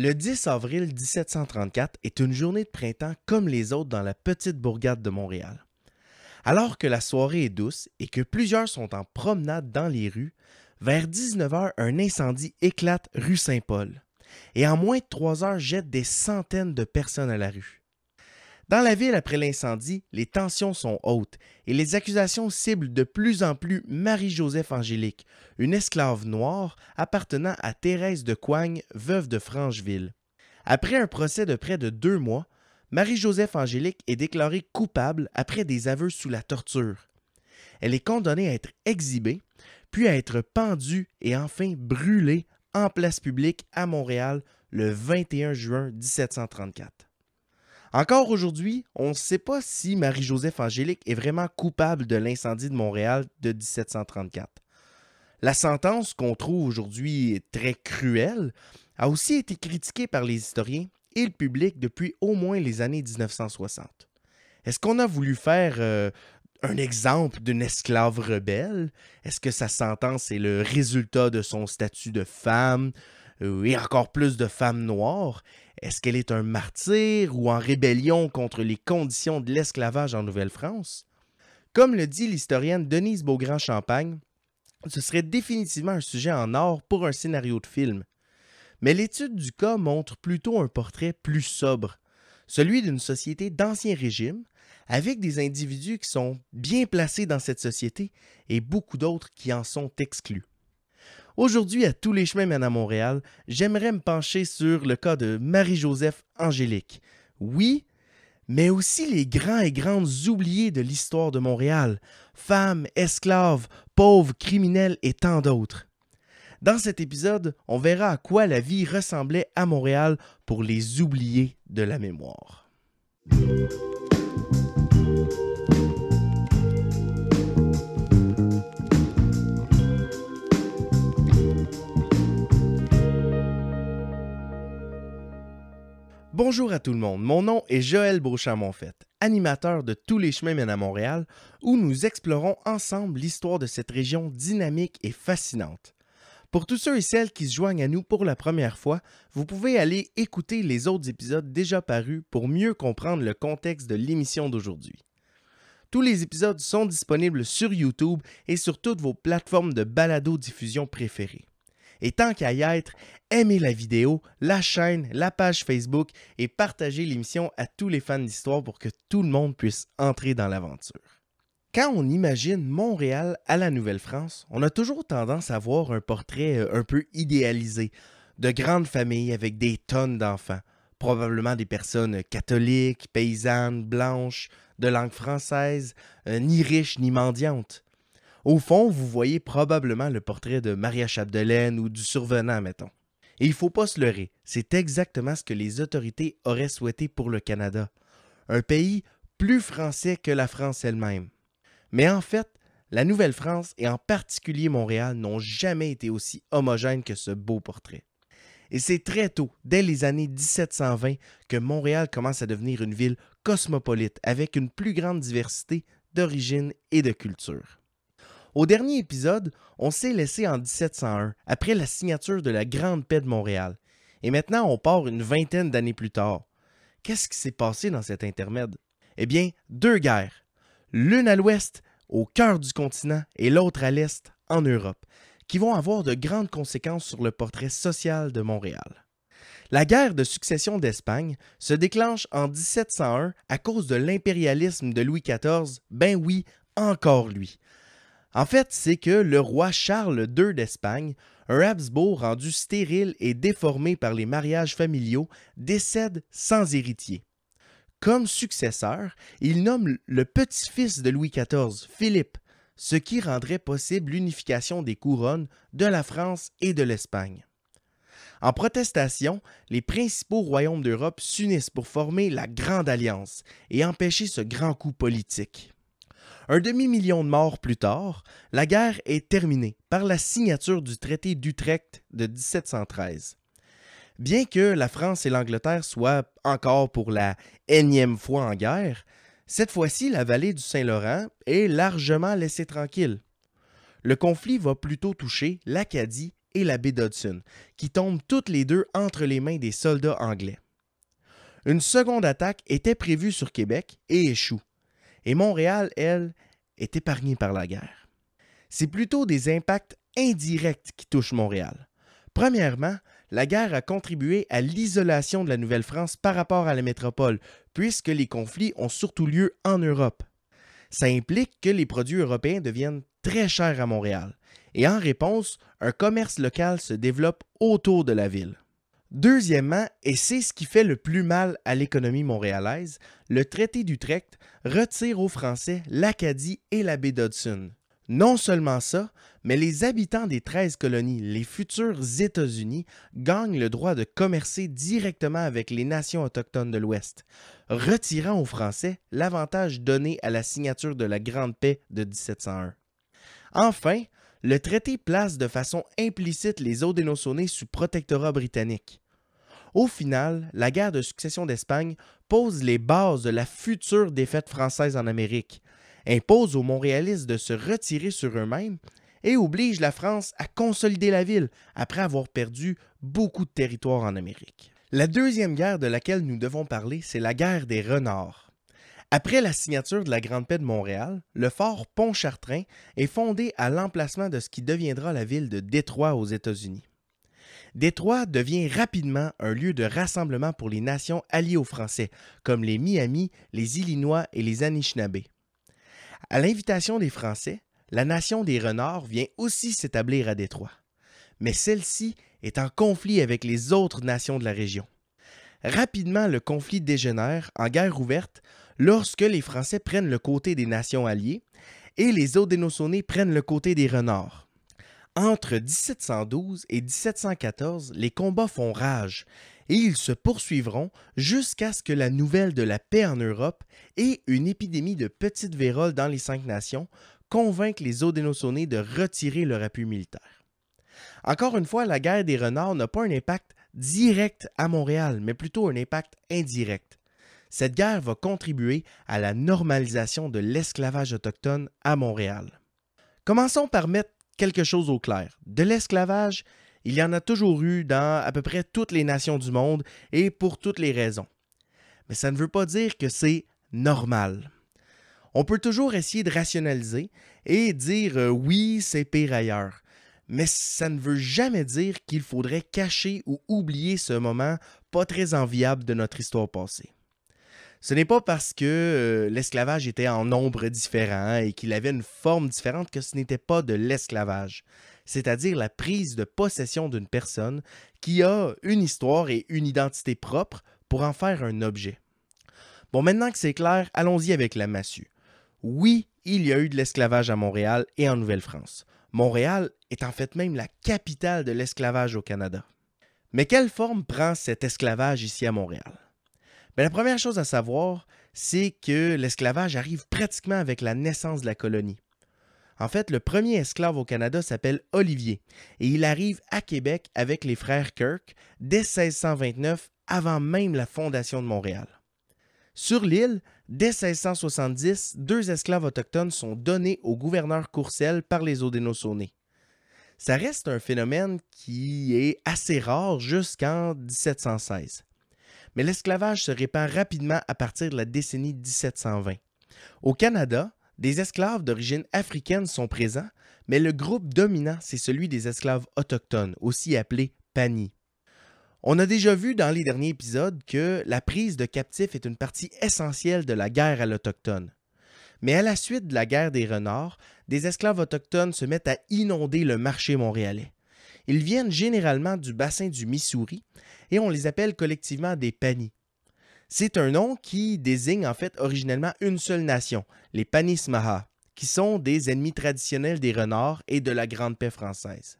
Le 10 avril 1734 est une journée de printemps comme les autres dans la petite bourgade de Montréal. Alors que la soirée est douce et que plusieurs sont en promenade dans les rues, vers 19h, un incendie éclate rue Saint-Paul et en moins de 3 heures jette des centaines de personnes à la rue. Dans la ville après l'incendie, les tensions sont hautes et les accusations ciblent de plus en plus Marie-Joseph Angélique, une esclave noire appartenant à Thérèse de Coigne, veuve de Francheville. Après un procès de près de deux mois, Marie-Joseph Angélique est déclarée coupable après des aveux sous la torture. Elle est condamnée à être exhibée, puis à être pendue et enfin brûlée en place publique à Montréal le 21 juin 1734. Encore aujourd'hui, on ne sait pas si Marie-Joseph Angélique est vraiment coupable de l'incendie de Montréal de 1734. La sentence qu'on trouve aujourd'hui très cruelle a aussi été critiquée par les historiens et le public depuis au moins les années 1960. Est-ce qu'on a voulu faire euh, un exemple d'une esclave rebelle? Est-ce que sa sentence est le résultat de son statut de femme euh, et encore plus de femme noire? Est-ce qu'elle est un martyr ou en rébellion contre les conditions de l'esclavage en Nouvelle-France? Comme le dit l'historienne Denise Beaugrand-Champagne, ce serait définitivement un sujet en or pour un scénario de film. Mais l'étude du cas montre plutôt un portrait plus sobre, celui d'une société d'ancien régime, avec des individus qui sont bien placés dans cette société et beaucoup d'autres qui en sont exclus. Aujourd'hui, à tous les chemins mènent à Montréal, j'aimerais me pencher sur le cas de Marie-Joseph Angélique. Oui, mais aussi les grands et grandes oubliés de l'histoire de Montréal, femmes, esclaves, pauvres, criminels et tant d'autres. Dans cet épisode, on verra à quoi la vie ressemblait à Montréal pour les oubliés de la mémoire. Bonjour à tout le monde, mon nom est Joël Beauchamp-Monfette, animateur de Tous les chemins mènent à Montréal, où nous explorons ensemble l'histoire de cette région dynamique et fascinante. Pour tous ceux et celles qui se joignent à nous pour la première fois, vous pouvez aller écouter les autres épisodes déjà parus pour mieux comprendre le contexte de l'émission d'aujourd'hui. Tous les épisodes sont disponibles sur YouTube et sur toutes vos plateformes de balado-diffusion préférées. Et tant qu'à y être, aimez la vidéo, la chaîne, la page Facebook et partagez l'émission à tous les fans d'histoire pour que tout le monde puisse entrer dans l'aventure. Quand on imagine Montréal à la Nouvelle-France, on a toujours tendance à voir un portrait euh, un peu idéalisé de grandes familles avec des tonnes d'enfants, probablement des personnes catholiques, paysannes, blanches, de langue française, euh, ni riches ni mendiantes. Au fond, vous voyez probablement le portrait de Maria Chapdelaine ou du survenant, mettons. Et il ne faut pas se leurrer, c'est exactement ce que les autorités auraient souhaité pour le Canada. Un pays plus français que la France elle-même. Mais en fait, la Nouvelle-France et en particulier Montréal n'ont jamais été aussi homogènes que ce beau portrait. Et c'est très tôt, dès les années 1720, que Montréal commence à devenir une ville cosmopolite avec une plus grande diversité d'origines et de cultures. Au dernier épisode, on s'est laissé en 1701, après la signature de la Grande Paix de Montréal. Et maintenant, on part une vingtaine d'années plus tard. Qu'est-ce qui s'est passé dans cet intermède? Eh bien, deux guerres. L'une à l'ouest, au cœur du continent, et l'autre à l'est, en Europe, qui vont avoir de grandes conséquences sur le portrait social de Montréal. La guerre de succession d'Espagne se déclenche en 1701 à cause de l'impérialisme de Louis XIV, ben oui, encore lui, en fait, c'est que le roi Charles II d'Espagne, un Habsbourg rendu stérile et déformé par les mariages familiaux, décède sans héritier. Comme successeur, il nomme le petit-fils de Louis XIV, Philippe, ce qui rendrait possible l'unification des couronnes de la France et de l'Espagne. En protestation, les principaux royaumes d'Europe s'unissent pour former la Grande Alliance et empêcher ce grand coup politique. Un demi-million de morts plus tard, la guerre est terminée par la signature du traité d'Utrecht de 1713. Bien que la France et l'Angleterre soient encore pour la énième fois en guerre, cette fois-ci la vallée du Saint-Laurent est largement laissée tranquille. Le conflit va plutôt toucher l'Acadie et la baie d'Hudson, qui tombent toutes les deux entre les mains des soldats anglais. Une seconde attaque était prévue sur Québec et échoue. Et Montréal, elle, est épargnée par la guerre. C'est plutôt des impacts indirects qui touchent Montréal. Premièrement, la guerre a contribué à l'isolation de la Nouvelle-France par rapport à la métropole, puisque les conflits ont surtout lieu en Europe. Ça implique que les produits européens deviennent très chers à Montréal, et en réponse, un commerce local se développe autour de la ville. Deuxièmement, et c'est ce qui fait le plus mal à l'économie montréalaise, le traité d'Utrecht retire aux Français l'Acadie et la baie d'Hudson. Non seulement ça, mais les habitants des 13 colonies, les futurs États-Unis, gagnent le droit de commercer directement avec les nations autochtones de l'Ouest, retirant aux Français l'avantage donné à la signature de la Grande Paix de 1701. Enfin, le traité place de façon implicite les Haudenosaunee sous protectorat britannique. Au final, la guerre de succession d'Espagne pose les bases de la future défaite française en Amérique, impose aux Montréalistes de se retirer sur eux-mêmes et oblige la France à consolider la ville après avoir perdu beaucoup de territoire en Amérique. La deuxième guerre de laquelle nous devons parler, c'est la guerre des renards. Après la signature de la Grande Paix de Montréal, le fort Pontchartrain est fondé à l'emplacement de ce qui deviendra la ville de Détroit aux États-Unis. Détroit devient rapidement un lieu de rassemblement pour les nations alliées aux Français, comme les Miami, les Illinois et les Anishinaabe. À l'invitation des Français, la nation des Renards vient aussi s'établir à Détroit. Mais celle-ci est en conflit avec les autres nations de la région. Rapidement, le conflit dégénère en guerre ouverte lorsque les Français prennent le côté des nations alliées et les Haudenosaunee prennent le côté des Renards. Entre 1712 et 1714, les combats font rage et ils se poursuivront jusqu'à ce que la nouvelle de la paix en Europe et une épidémie de petites véroles dans les cinq nations convainquent les Haudenosaunee de retirer leur appui militaire. Encore une fois, la guerre des renards n'a pas un impact direct à Montréal, mais plutôt un impact indirect. Cette guerre va contribuer à la normalisation de l'esclavage autochtone à Montréal. Commençons par mettre quelque chose au clair. De l'esclavage, il y en a toujours eu dans à peu près toutes les nations du monde et pour toutes les raisons. Mais ça ne veut pas dire que c'est normal. On peut toujours essayer de rationaliser et dire euh, oui, c'est pire ailleurs. Mais ça ne veut jamais dire qu'il faudrait cacher ou oublier ce moment pas très enviable de notre histoire passée. Ce n'est pas parce que euh, l'esclavage était en nombre différent et qu'il avait une forme différente que ce n'était pas de l'esclavage, c'est-à-dire la prise de possession d'une personne qui a une histoire et une identité propre pour en faire un objet. Bon, maintenant que c'est clair, allons-y avec la massue. Oui, il y a eu de l'esclavage à Montréal et en Nouvelle-France. Montréal est en fait même la capitale de l'esclavage au Canada. Mais quelle forme prend cet esclavage ici à Montréal? Ben, la première chose à savoir, c'est que l'esclavage arrive pratiquement avec la naissance de la colonie. En fait, le premier esclave au Canada s'appelle Olivier et il arrive à Québec avec les frères Kirk dès 1629, avant même la fondation de Montréal. Sur l'île, dès 1670, deux esclaves autochtones sont donnés au gouverneur Courcelles par les Haudenosaunee. Ça reste un phénomène qui est assez rare jusqu'en 1716 mais l'esclavage se répand rapidement à partir de la décennie 1720. Au Canada, des esclaves d'origine africaine sont présents, mais le groupe dominant, c'est celui des esclaves autochtones, aussi appelés panis. On a déjà vu dans les derniers épisodes que la prise de captifs est une partie essentielle de la guerre à l'autochtone. Mais à la suite de la guerre des renards, des esclaves autochtones se mettent à inonder le marché montréalais. Ils viennent généralement du bassin du Missouri et on les appelle collectivement des Panis. C'est un nom qui désigne en fait originellement une seule nation, les Panismaha, qui sont des ennemis traditionnels des renards et de la Grande Paix française.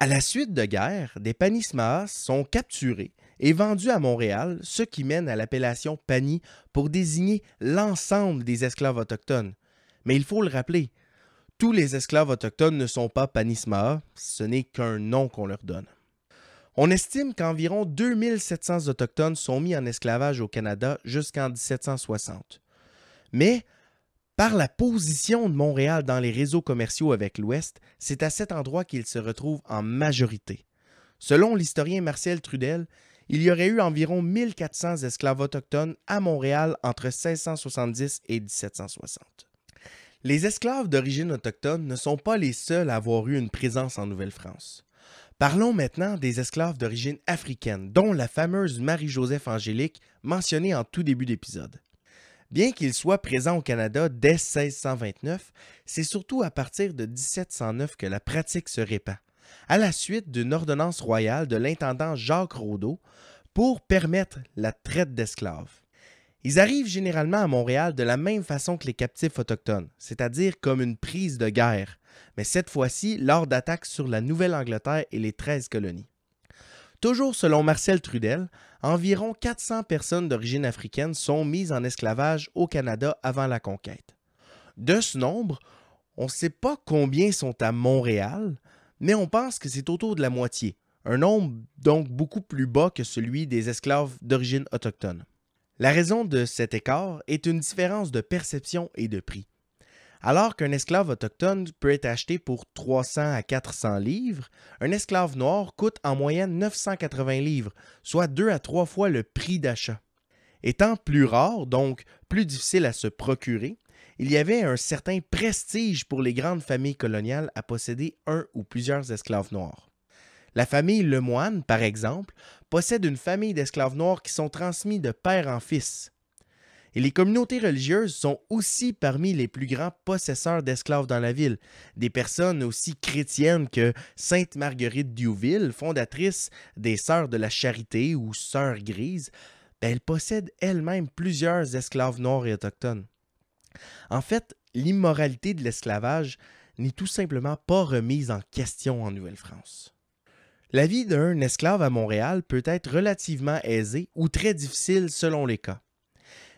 À la suite de guerre, des Panismaha sont capturés et vendus à Montréal, ce qui mène à l'appellation Pani pour désigner l'ensemble des esclaves autochtones. Mais il faut le rappeler, tous les esclaves autochtones ne sont pas Panismaha, ce n'est qu'un nom qu'on leur donne. On estime qu'environ 2700 Autochtones sont mis en esclavage au Canada jusqu'en 1760. Mais Par la position de Montréal dans les réseaux commerciaux avec l'Ouest, c'est à cet endroit qu'il se retrouve en majorité. Selon l'historien Marcel Trudel, il y aurait eu environ 1400 esclaves autochtones à Montréal entre 1670 et 1760. Les esclaves d'origine autochtone ne sont pas les seuls à avoir eu une présence en Nouvelle-France. Parlons maintenant des esclaves d'origine africaine, dont la fameuse Marie-Joseph Angélique mentionnée en tout début d'épisode. Bien qu'il soit présent au Canada dès 1629, c'est surtout à partir de 1709 que la pratique se répand, à la suite d'une ordonnance royale de l'intendant Jacques Raudot pour permettre la traite d'esclaves. Ils arrivent généralement à Montréal de la même façon que les captifs autochtones, c'est-à-dire comme une prise de guerre, mais cette fois-ci lors d'attaques sur la Nouvelle-Angleterre et les 13 colonies. Toujours selon Marcel Trudel, environ 400 personnes d'origine africaine sont mises en esclavage au Canada avant la conquête. De ce nombre, on ne sait pas combien sont à Montréal, mais on pense que c'est autour de la moitié, un nombre donc beaucoup plus bas que celui des esclaves d'origine autochtone. La raison de cet écart est une différence de perception et de prix. Alors qu'un esclave autochtone peut être acheté pour 300 à 400 livres, un esclave noir coûte en moyenne 980 livres, soit deux à trois fois le prix d'achat. Étant plus rare, donc plus difficile à se procurer, il y avait un certain prestige pour les grandes familles coloniales à posséder un ou plusieurs esclaves noirs. La famille Lemoine, par exemple, possède une famille d'esclaves noirs qui sont transmis de père en fils. Et les communautés religieuses sont aussi parmi les plus grands possesseurs d'esclaves dans la ville. Des personnes aussi chrétiennes que Sainte Marguerite Diouville, fondatrice des Sœurs de la Charité ou Sœurs Grises, ben, elle possède elle-même plusieurs esclaves noirs et autochtones. En fait, l'immoralité de l'esclavage n'est tout simplement pas remise en question en Nouvelle-France. La vie d'un esclave à Montréal peut être relativement aisée ou très difficile selon les cas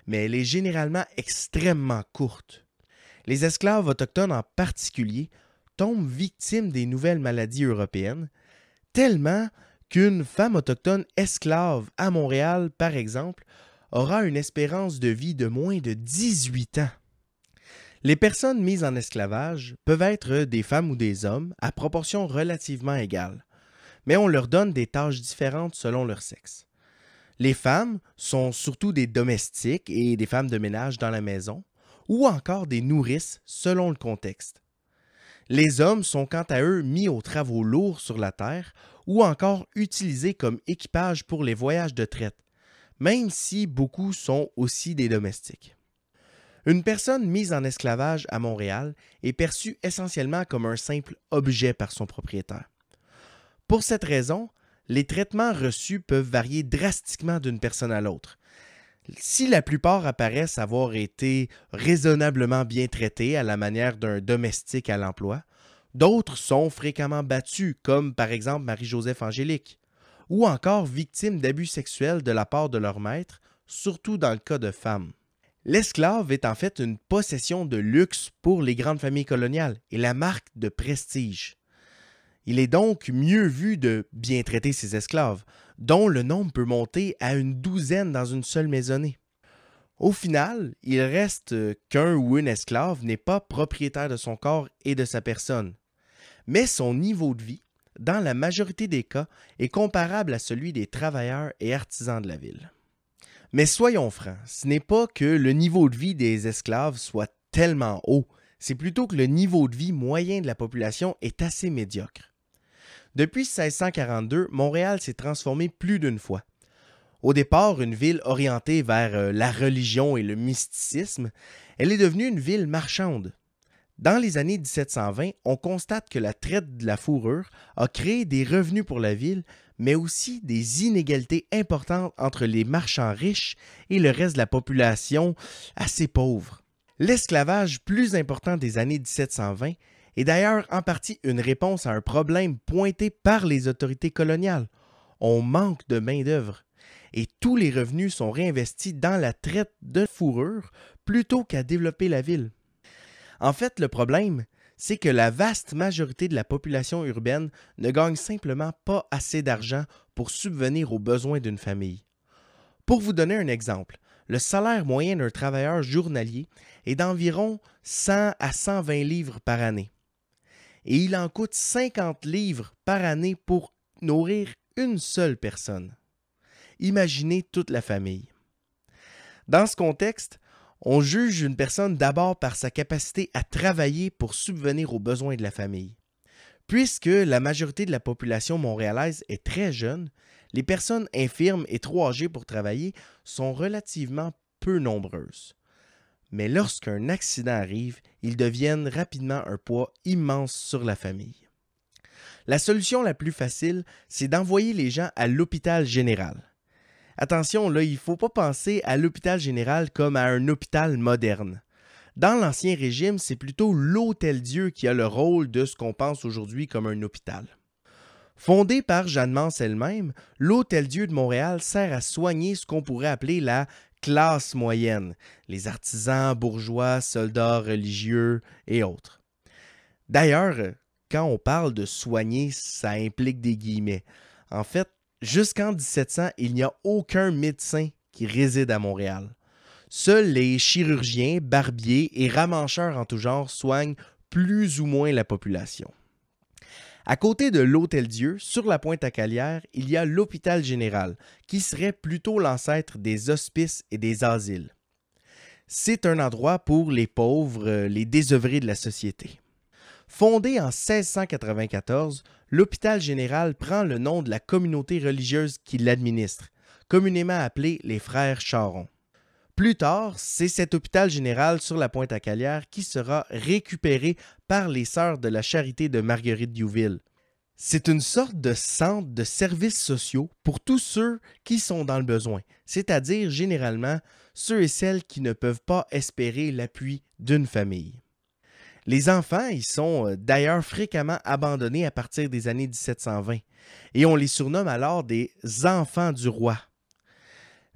mais elle est généralement extrêmement courte. Les esclaves autochtones en particulier tombent victimes des nouvelles maladies européennes, tellement qu'une femme autochtone esclave à Montréal, par exemple, aura une espérance de vie de moins de 18 ans. Les personnes mises en esclavage peuvent être des femmes ou des hommes à proportion relativement égale, mais on leur donne des tâches différentes selon leur sexe. Les femmes sont surtout des domestiques et des femmes de ménage dans la maison, ou encore des nourrices selon le contexte. Les hommes sont quant à eux mis aux travaux lourds sur la terre ou encore utilisés comme équipage pour les voyages de traite, même si beaucoup sont aussi des domestiques. Une personne mise en esclavage à Montréal est perçue essentiellement comme un simple objet par son propriétaire. Pour cette raison, les traitements reçus peuvent varier drastiquement d'une personne à l'autre. Si la plupart apparaissent avoir été raisonnablement bien traités à la manière d'un domestique à l'emploi, d'autres sont fréquemment battus, comme par exemple Marie-Joseph Angélique, ou encore victimes d'abus sexuels de la part de leur maître, surtout dans le cas de femmes. L'esclave est en fait une possession de luxe pour les grandes familles coloniales et la marque de prestige. Il est donc mieux vu de bien traiter ses esclaves, dont le nombre peut monter à une douzaine dans une seule maisonnée. Au final, il reste qu'un ou une esclave n'est pas propriétaire de son corps et de sa personne, mais son niveau de vie, dans la majorité des cas, est comparable à celui des travailleurs et artisans de la ville. Mais soyons francs, ce n'est pas que le niveau de vie des esclaves soit tellement haut, c'est plutôt que le niveau de vie moyen de la population est assez médiocre. Depuis 1642, Montréal s'est transformé plus d'une fois. Au départ, une ville orientée vers euh, la religion et le mysticisme, elle est devenue une ville marchande. Dans les années 1720, on constate que la traite de la fourrure a créé des revenus pour la ville, mais aussi des inégalités importantes entre les marchands riches et le reste de la population assez pauvre. L'esclavage plus important des années 1720 est d'ailleurs en partie une réponse à un problème pointé par les autorités coloniales. On manque de main-d'œuvre et tous les revenus sont réinvestis dans la traite de fourrure plutôt qu'à développer la ville. En fait, le problème, c'est que la vaste majorité de la population urbaine ne gagne simplement pas assez d'argent pour subvenir aux besoins d'une famille. Pour vous donner un exemple, le salaire moyen d'un travailleur journalier est d'environ 100 à 120 livres par année. Et il en coûte 50 livres par année pour nourrir une seule personne. Imaginez toute la famille. Dans ce contexte, on juge une personne d'abord par sa capacité à travailler pour subvenir aux besoins de la famille. Puisque la majorité de la population montréalaise est très jeune, les personnes infirmes et trop âgées pour travailler sont relativement peu nombreuses. Mais lorsqu'un accident arrive, ils deviennent rapidement un poids immense sur la famille. La solution la plus facile, c'est d'envoyer les gens à l'hôpital général. Attention, il ne faut pas penser à l'hôpital général comme à un hôpital moderne. Dans l'Ancien Régime, c'est plutôt l'Hôtel Dieu qui a le rôle de ce qu'on pense aujourd'hui comme un hôpital. Fondé par Jeanne Mance elle-même, l'Hôtel Dieu de Montréal sert à soigner ce qu'on pourrait appeler la classe moyenne, les artisans, bourgeois, soldats religieux et autres. D'ailleurs, quand on parle de soigner, ça implique des guillemets. En fait, jusqu'en 1700, il n'y a aucun médecin qui réside à Montréal. Seuls les chirurgiens, barbiers et ramancheurs en tout genre soignent plus ou moins la population. À côté de l'Hôtel Dieu, sur la pointe à Calière, il y a l'hôpital général, qui serait plutôt l'ancêtre des hospices et des asiles. C'est un endroit pour les pauvres, euh, les désœuvrés de la société. Fondé en 1694, l'hôpital général prend le nom de la communauté religieuse qui l'administre, communément appelée les Frères Charon. Plus tard, c'est cet hôpital général sur la pointe à Calière qui sera récupéré par les Sœurs de la Charité de Marguerite Diouville. C'est une sorte de centre de services sociaux pour tous ceux qui sont dans le besoin, c'est-à-dire généralement ceux et celles qui ne peuvent pas espérer l'appui d'une famille. Les enfants y sont euh, d'ailleurs fréquemment abandonnés à partir des années 1720 et on les surnomme alors des enfants du roi.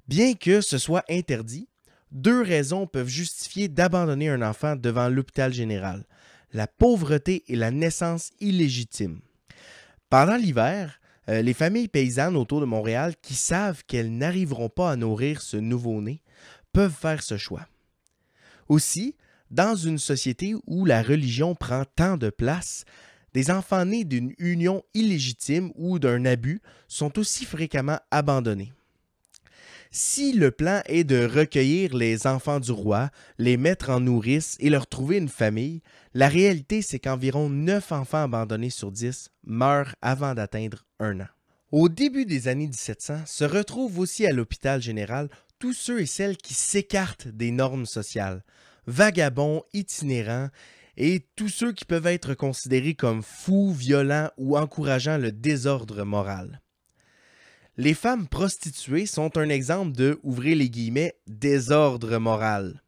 Bien que ce soit interdit, deux raisons peuvent justifier d'abandonner un enfant devant l'hôpital général, la pauvreté et la naissance illégitime. Pendant l'hiver, euh, les familles paysannes autour de Montréal qui savent qu'elles n'arriveront pas à nourrir ce nouveau-né peuvent faire ce choix. Aussi, dans une société où la religion prend tant de place, des enfants nés d'une union illégitime ou d'un abus sont aussi fréquemment abandonnés. Si le plan est de recueillir les enfants du roi, les mettre en nourrice et leur trouver une famille, la réalité c'est qu'environ 9 enfants abandonnés sur 10 meurent avant d'atteindre un an. Au début des années 1700, se retrouvent aussi à l'hôpital général tous ceux et celles qui s'écartent des normes sociales, vagabonds, itinérants, et tous ceux qui peuvent être considérés comme fous, violents ou encourageant le désordre moral. Les femmes prostituées sont un exemple de, ouvrez les guillemets, désordre moral.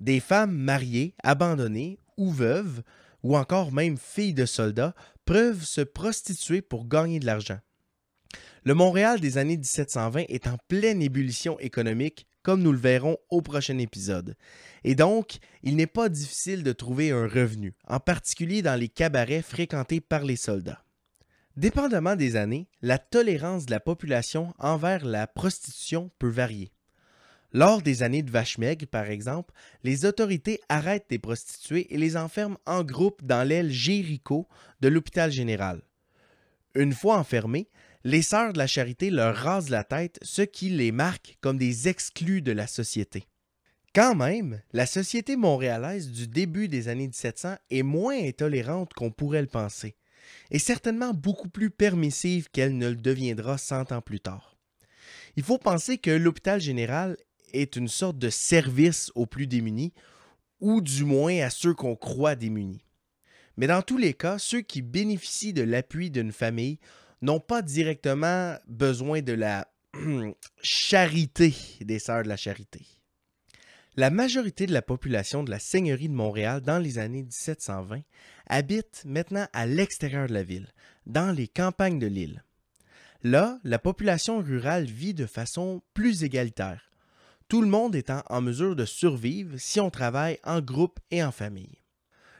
Des femmes mariées, abandonnées ou veuves, ou encore même filles de soldats, peuvent se prostituer pour gagner de l'argent. Le Montréal des années 1720 est en pleine ébullition économique, comme nous le verrons au prochain épisode. Et donc, il n'est pas difficile de trouver un revenu, en particulier dans les cabarets fréquentés par les soldats. Dépendamment des années, la tolérance de la population envers la prostitution peut varier. Lors des années de vache maigre, par exemple, les autorités arrêtent des prostituées et les enferment en groupe dans l'aile Jéricho de l'hôpital général. Une fois enfermées, les sœurs de la charité leur rasent la tête, ce qui les marque comme des exclus de la société. Quand même, la société montréalaise du début des années 1700 est moins intolérante qu'on pourrait le penser est certainement beaucoup plus permissive qu'elle ne le deviendra cent ans plus tard. Il faut penser que l'hôpital général est une sorte de service aux plus démunis, ou du moins à ceux qu'on croit démunis. Mais dans tous les cas, ceux qui bénéficient de l'appui d'une famille n'ont pas directement besoin de la charité des sœurs de la charité. La majorité de la population de la Seigneurie de Montréal dans les années 1720 habite maintenant à l'extérieur de la ville, dans les campagnes de l'île. Là, la population rurale vit de façon plus égalitaire, tout le monde étant en mesure de survivre si on travaille en groupe et en famille.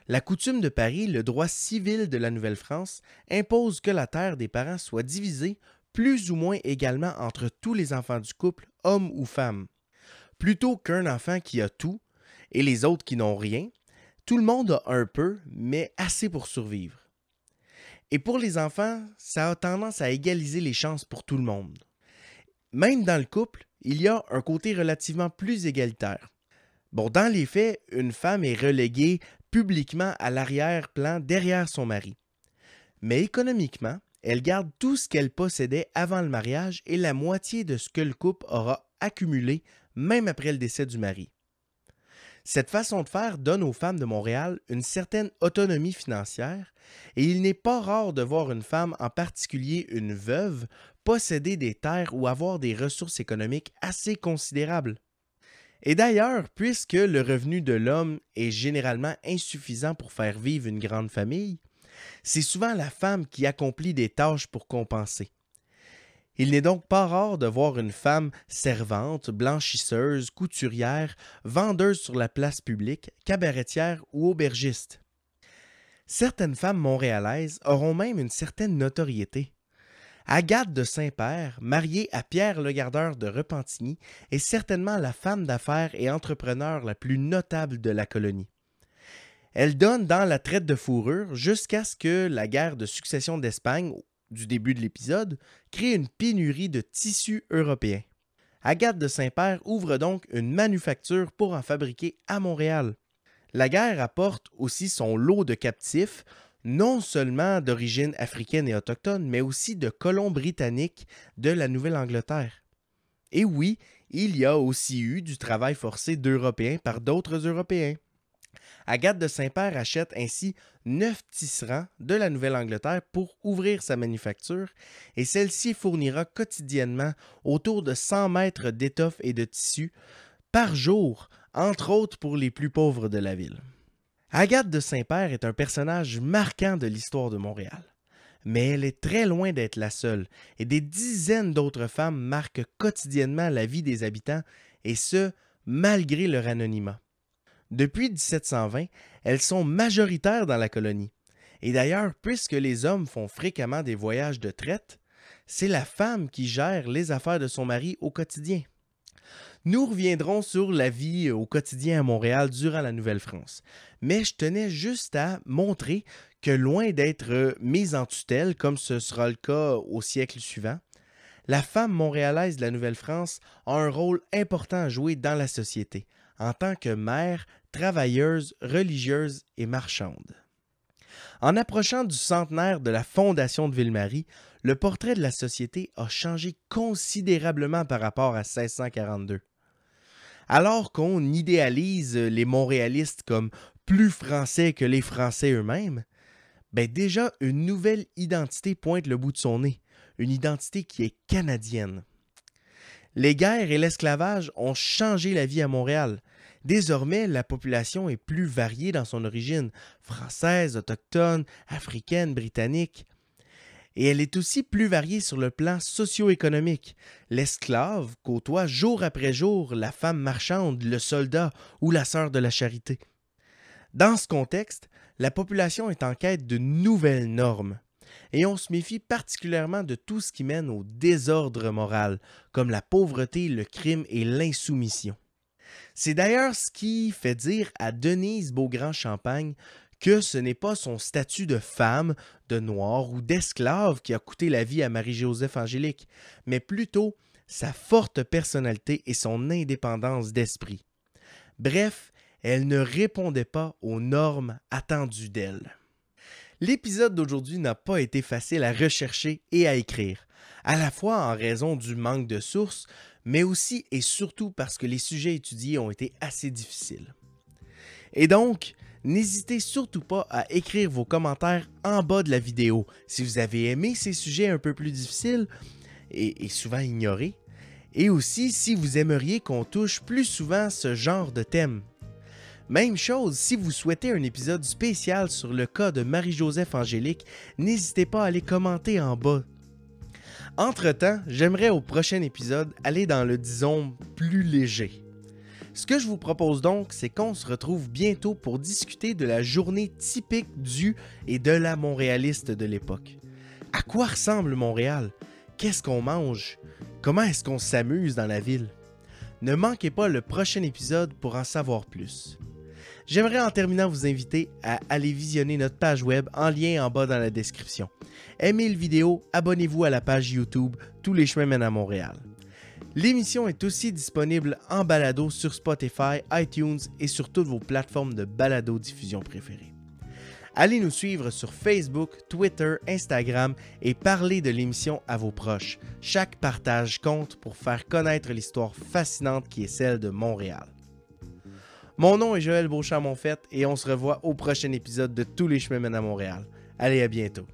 La coutume de Paris, le droit civil de la Nouvelle-France, impose que la terre des parents soit divisée plus ou moins également entre tous les enfants du couple, hommes ou femmes. Plutôt qu'un enfant qui a tout et les autres qui n'ont rien, tout le monde a un peu, mais assez pour survivre. Et pour les enfants, ça a tendance à égaliser les chances pour tout le monde. Même dans le couple, il y a un côté relativement plus égalitaire. Bon, dans les faits, une femme est reléguée publiquement à l'arrière-plan derrière son mari. Mais économiquement, elle garde tout ce qu'elle possédait avant le mariage et la moitié de ce que le couple aura accumulé même après le décès du mari. Cette façon de faire donne aux femmes de Montréal une certaine autonomie financière et il n'est pas rare de voir une femme, en particulier une veuve, posséder des terres ou avoir des ressources économiques assez considérables. Et d'ailleurs, puisque le revenu de l'homme est généralement insuffisant pour faire vivre une grande famille, c'est souvent la femme qui accomplit des tâches pour compenser. Il n'est donc pas rare de voir une femme servante, blanchisseuse, couturière, vendeuse sur la place publique, cabaretière ou aubergiste. Certaines femmes montréalaises auront même une certaine notoriété. Agathe de Saint-Père, mariée à Pierre le Gardeur de Repentigny, est certainement la femme d'affaires et entrepreneur la plus notable de la colonie. Elle donne dans la traite de fourrure jusqu'à ce que la guerre de succession d'Espagne, du début de l'épisode, crée une pénurie de tissus européens. Agathe de Saint-Père ouvre donc une manufacture pour en fabriquer à Montréal. La guerre apporte aussi son lot de captifs, non seulement d'origine africaine et autochtone, mais aussi de colons britanniques de la Nouvelle-Angleterre. Et oui, il y a aussi eu du travail forcé d'Européens par d'autres Européens. Agathe de Saint-Père achète ainsi neuf tisserands de la Nouvelle-Angleterre pour ouvrir sa manufacture et celle-ci fournira quotidiennement autour de 100 mètres d'étoffe et de tissu par jour, entre autres pour les plus pauvres de la ville. Agathe de Saint-Père est un personnage marquant de l'histoire de Montréal. Mais elle est très loin d'être la seule, et des dizaines d'autres femmes marquent quotidiennement la vie des habitants, et ce, malgré leur anonymat. Depuis 1720, elles sont majoritaires dans la colonie. Et d'ailleurs, puisque les hommes font fréquemment des voyages de traite, c'est la femme qui gère les affaires de son mari au quotidien. Nous reviendrons sur la vie au quotidien à Montréal durant la Nouvelle-France. Mais je tenais juste à montrer que loin d'être mise en tutelle, comme ce sera le cas au siècle suivant, la femme montréalaise de la Nouvelle-France a un rôle important à jouer dans la société, en tant que mère, travailleuse, religieuse et marchande. En approchant du centenaire de la fondation de Ville-Marie, le portrait de la société a changé considérablement par rapport à 1642. Alors qu'on idéalise les Montréalistes comme plus français que les Français eux-mêmes, ben déjà une nouvelle identité pointe le bout de son nez, une identité qui est canadienne. Les guerres et l'esclavage ont changé la vie à Montréal. Désormais, la population est plus variée dans son origine, française, autochtone, africaine, britannique. Et elle est aussi plus variée sur le plan socio-économique. L'esclave côtoie jour après jour la femme marchande, le soldat ou la sœur de la charité. Dans ce contexte, la population est en quête de nouvelles normes et on se méfie particulièrement de tout ce qui mène au désordre moral, comme la pauvreté, le crime et l'insoumission. C'est d'ailleurs ce qui fait dire à Denise Beaugrand-Champagne que ce n'est pas son statut de femme, de noir ou d'esclave qui a coûté la vie à Marie-Joseph Angélique, mais plutôt sa forte personnalité et son indépendance d'esprit. Bref, elle ne répondait pas aux normes attendues d'elle. L'épisode d'aujourd'hui n'a pas été facile à rechercher et à écrire, à la fois en raison du manque de sources, mais aussi et surtout parce que les sujets étudiés ont été assez difficiles. Et donc, n'hésitez surtout pas à écrire vos commentaires en bas de la vidéo si vous avez aimé ces sujets un peu plus difficiles et, souvent ignorés, et aussi si vous aimeriez qu'on touche plus souvent ce genre de thème. Même chose, si vous souhaitez un épisode spécial sur le cas de Marie-Joseph Angélique, n'hésitez pas à les commenter en bas. Entre-temps, j'aimerais au prochain épisode aller dans le disons plus léger. Ce que je vous propose donc, c'est qu'on se retrouve bientôt pour discuter de la journée typique du et de la montréaliste de l'époque. À quoi ressemble Montréal? Qu'est-ce qu'on mange? Comment est-ce qu'on s'amuse dans la ville? Ne manquez pas le prochain épisode pour en savoir plus. J'aimerais en terminant vous inviter à aller visionner notre page web en lien en bas dans la description. Aimez le vidéo, abonnez-vous à la page YouTube Tous les chemins mènent à Montréal. L'émission est aussi disponible en balado sur Spotify, iTunes et sur toutes vos plateformes de balado diffusion préférées. Allez nous suivre sur Facebook, Twitter, Instagram et parlez de l'émission à vos proches. Chaque partage compte pour faire connaître l'histoire fascinante qui est celle de Montréal. Mon nom est Joël Beauchamp-Monfette et on se revoit au prochain épisode de Tous les chemins mènent à Montréal. Allez, à bientôt.